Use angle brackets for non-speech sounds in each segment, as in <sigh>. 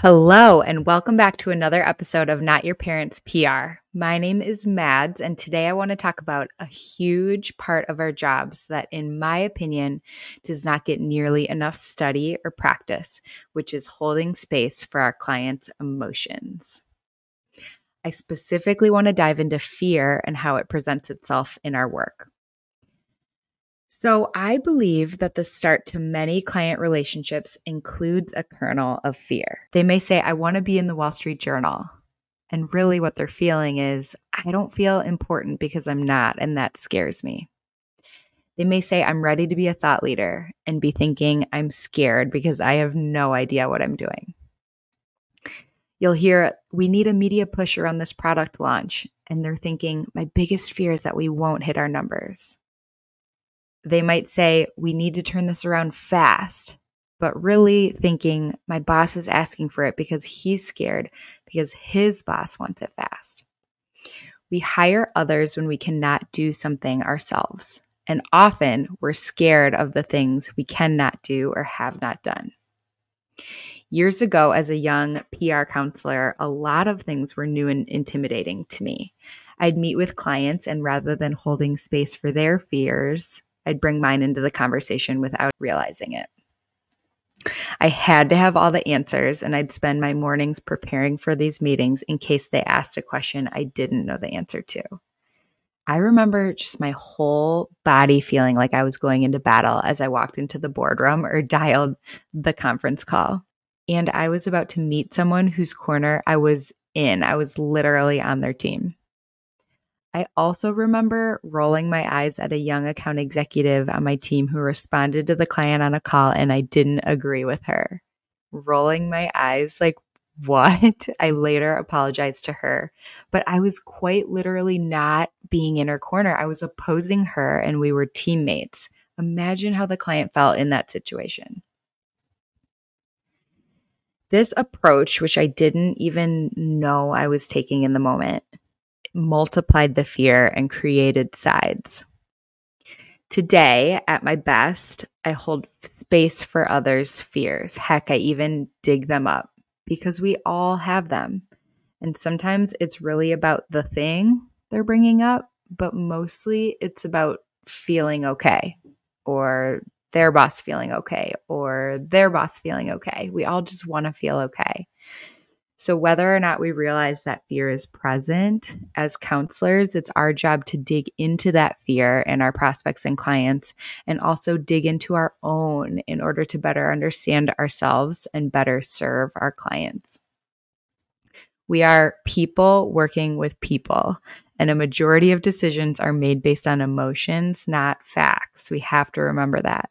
Hello, and welcome back to another episode of Not Your Parents PR. My name is Mads, and today I want to talk about a huge part of our jobs that, in my opinion, does not get nearly enough study or practice, which is holding space for our clients' emotions. I specifically want to dive into fear and how it presents itself in our work. So, I believe that the start to many client relationships includes a kernel of fear. They may say, I want to be in the Wall Street Journal. And really, what they're feeling is, I don't feel important because I'm not, and that scares me. They may say, I'm ready to be a thought leader, and be thinking, I'm scared because I have no idea what I'm doing. You'll hear, we need a media push around this product launch. And they're thinking, my biggest fear is that we won't hit our numbers they might say, we need to turn this around fast, but really thinking my boss is asking for it because he's scared because his boss wants it fast. We hire others when we cannot do something ourselves. And often we're scared of the things we cannot do or have not done. Years ago, as a young PR counselor, a lot of things were new and intimidating to me. I'd meet with clients, and rather than holding space for their fears, I'd bring mine into the conversation without realizing it. I had to have all the answers, and I'd spend my mornings preparing for these meetings in case they asked a question I didn't know the answer to. I remember just my whole body feeling like I was going into battle as I walked into the boardroom or dialed the conference call. And I was about to meet someone whose corner I was in. I was literally on their team. I also remember rolling my eyes at a young account executive on my team who responded to the client on a call and I didn't agree with her. Rolling my eyes, like, <laughs> what? I later apologized to her, but I was quite literally not being in her corner. I was opposing her and we were teammates. Imagine how the client felt in that situation. This approach, which I didn't even know I was taking in the moment, multiplied the fear and created sides. Today, at my best, I hold space for others' fears. Heck, I even dig them up because we all have them. And sometimes it's really about the thing they're bringing up, but mostly it's about feeling okay or their boss feeling okay or their boss feeling okay. We all just want to feel okay. So, whether or not we realize that fear is present as counselors, it's our job to dig into that fear in our prospects and clients and also dig into our own in order to better understand ourselves and better serve our clients. We are people working with people, and a majority of decisions are made based on emotions, not facts. We have to remember that.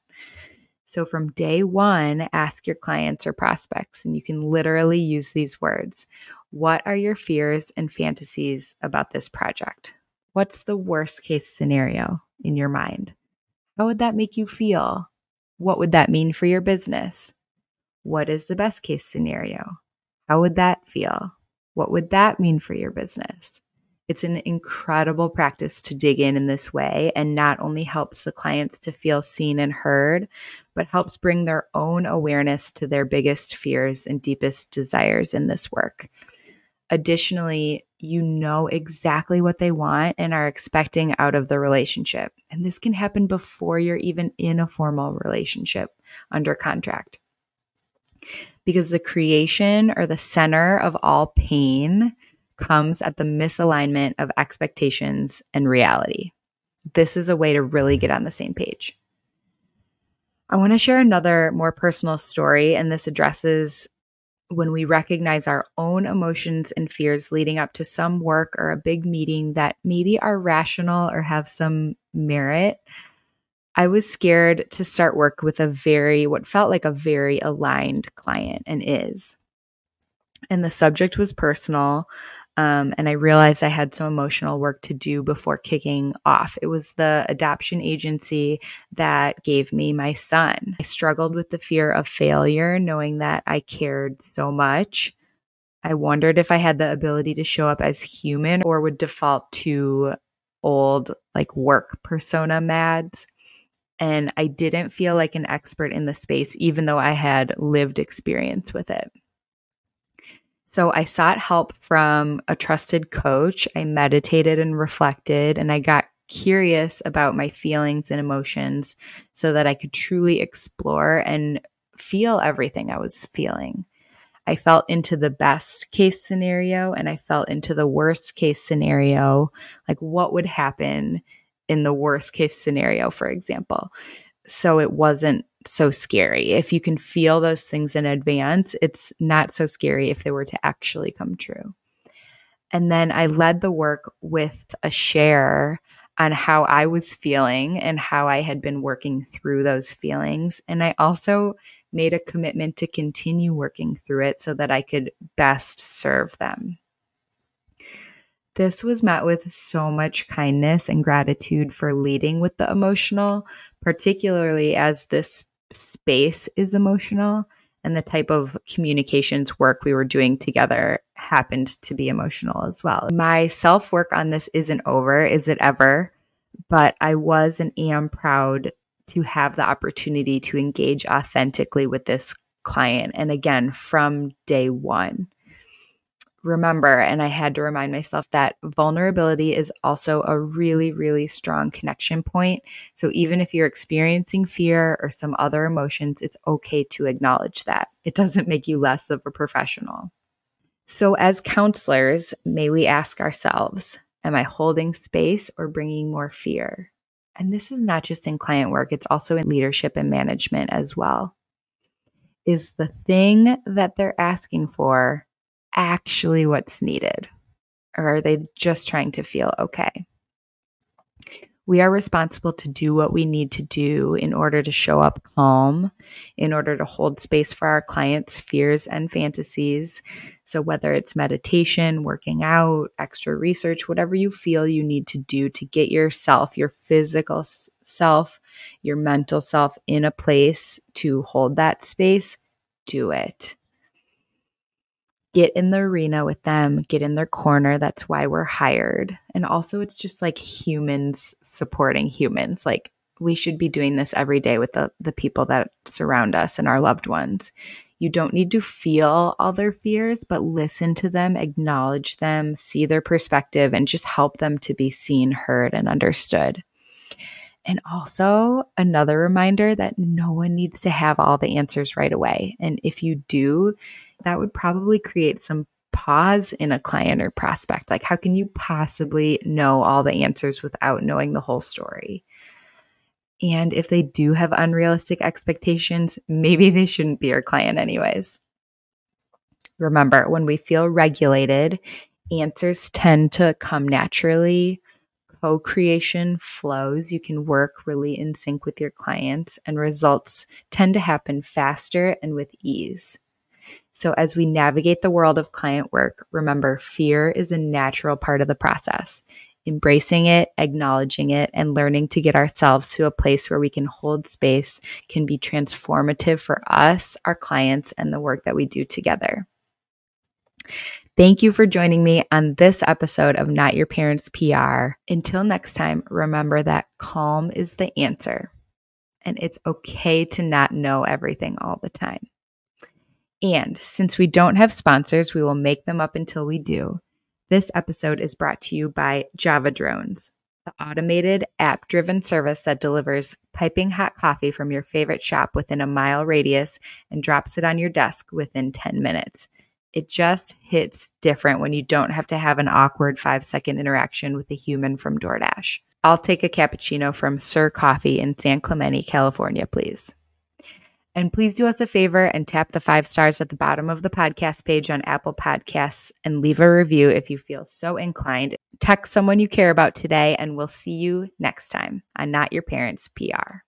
So from day one, ask your clients or prospects, and you can literally use these words. What are your fears and fantasies about this project? What's the worst case scenario in your mind? How would that make you feel? What would that mean for your business? What is the best case scenario? How would that feel? What would that mean for your business? It's an incredible practice to dig in in this way and not only helps the clients to feel seen and heard, but helps bring their own awareness to their biggest fears and deepest desires in this work. Additionally, you know exactly what they want and are expecting out of the relationship. And this can happen before you're even in a formal relationship under contract. Because the creation or the center of all pain comes at the misalignment of expectations and reality. This is a way to really get on the same page. I want to share another more personal story, and this addresses when we recognize our own emotions and fears leading up to some work or a big meeting that maybe are rational or have some merit. I was scared to start work with a very, what felt like a very aligned client and is. And the subject was personal. Um, and I realized I had some emotional work to do before kicking off. It was the adoption agency that gave me my son. I struggled with the fear of failure, knowing that I cared so much. I wondered if I had the ability to show up as human or would default to old, like work persona mads. And I didn't feel like an expert in the space, even though I had lived experience with it. So I sought help from a trusted coach. I meditated and reflected, and I got curious about my feelings and emotions so that I could truly explore and feel everything I was feeling. I felt into the best case scenario and I felt into the worst case scenario, like what would happen in the worst case scenario, for example. So it wasn't so scary. If you can feel those things in advance, it's not so scary if they were to actually come true. And then I led the work with a share on how I was feeling and how I had been working through those feelings. And I also made a commitment to continue working through it so that I could best serve them. This was met with so much kindness and gratitude for leading with the emotional, particularly as this space is emotional and the type of communications work we were doing together happened to be emotional as well. My self work on this isn't over, is it ever? But I was and am proud to have the opportunity to engage authentically with this client. And again, from day one remember, and I had to remind myself that vulnerability is also a really, really strong connection point. So even if you're experiencing fear or some other emotions, it's okay to acknowledge that. It doesn't make you less of a professional. So, as counselors, may we ask ourselves, Am I holding space or bringing more fear? And this is not just in client work, it's also in leadership and management as well. Is the thing that they're asking for actually what's needed? Or are they just trying to feel okay? We are responsible to do what we need to do in order to show up calm, in order to hold space for our clients' fears and fantasies. So, whether it's meditation, working out, extra research, whatever you feel you need to do to get yourself, your physical self, your mental self in a place to hold that space, do it get in the arena with them, get in their corner. That's why we're hired. And also, it's just like humans supporting humans. Like, we should be doing this every day with the, the people that surround us and our loved ones. You don't need to feel all their fears, but listen to them, acknowledge them, see their perspective, and just help them to be seen, heard, and understood. And also, another reminder that no one needs to have all the answers right away. And if you do, that would probably create some pause in a client or prospect. Like, how can you possibly know all the answers without knowing the whole story? And if they do have unrealistic expectations, maybe they shouldn't be your client, anyways. Remember, when we feel regulated, answers tend to come naturally. Co creation flows. You can work really in sync with your clients, and results tend to happen faster and with ease. So, as we navigate the world of client work, remember fear is a natural part of the process. Embracing it, acknowledging it, and learning to get ourselves to a place where we can hold space can be transformative for us, our clients, and the work that we do together. Thank you for joining me on this episode of Not Your Parents PR. Until next time, remember that calm is the answer, and it's okay to not know everything all the time. And since we don't have sponsors, we will make them up until we do. This episode is brought to you by Java Drones, the automated app driven service that delivers piping hot coffee from your favorite shop within a mile radius and drops it on your desk within 10 minutes. It just hits different when you don't have to have an awkward five second interaction with a human from DoorDash. I'll take a cappuccino from Sir Coffee in San Clemente, California, please. And please do us a favor and tap the five stars at the bottom of the podcast page on Apple Podcasts and leave a review if you feel so inclined. Text someone you care about today, and we'll see you next time on Not Your Parents PR.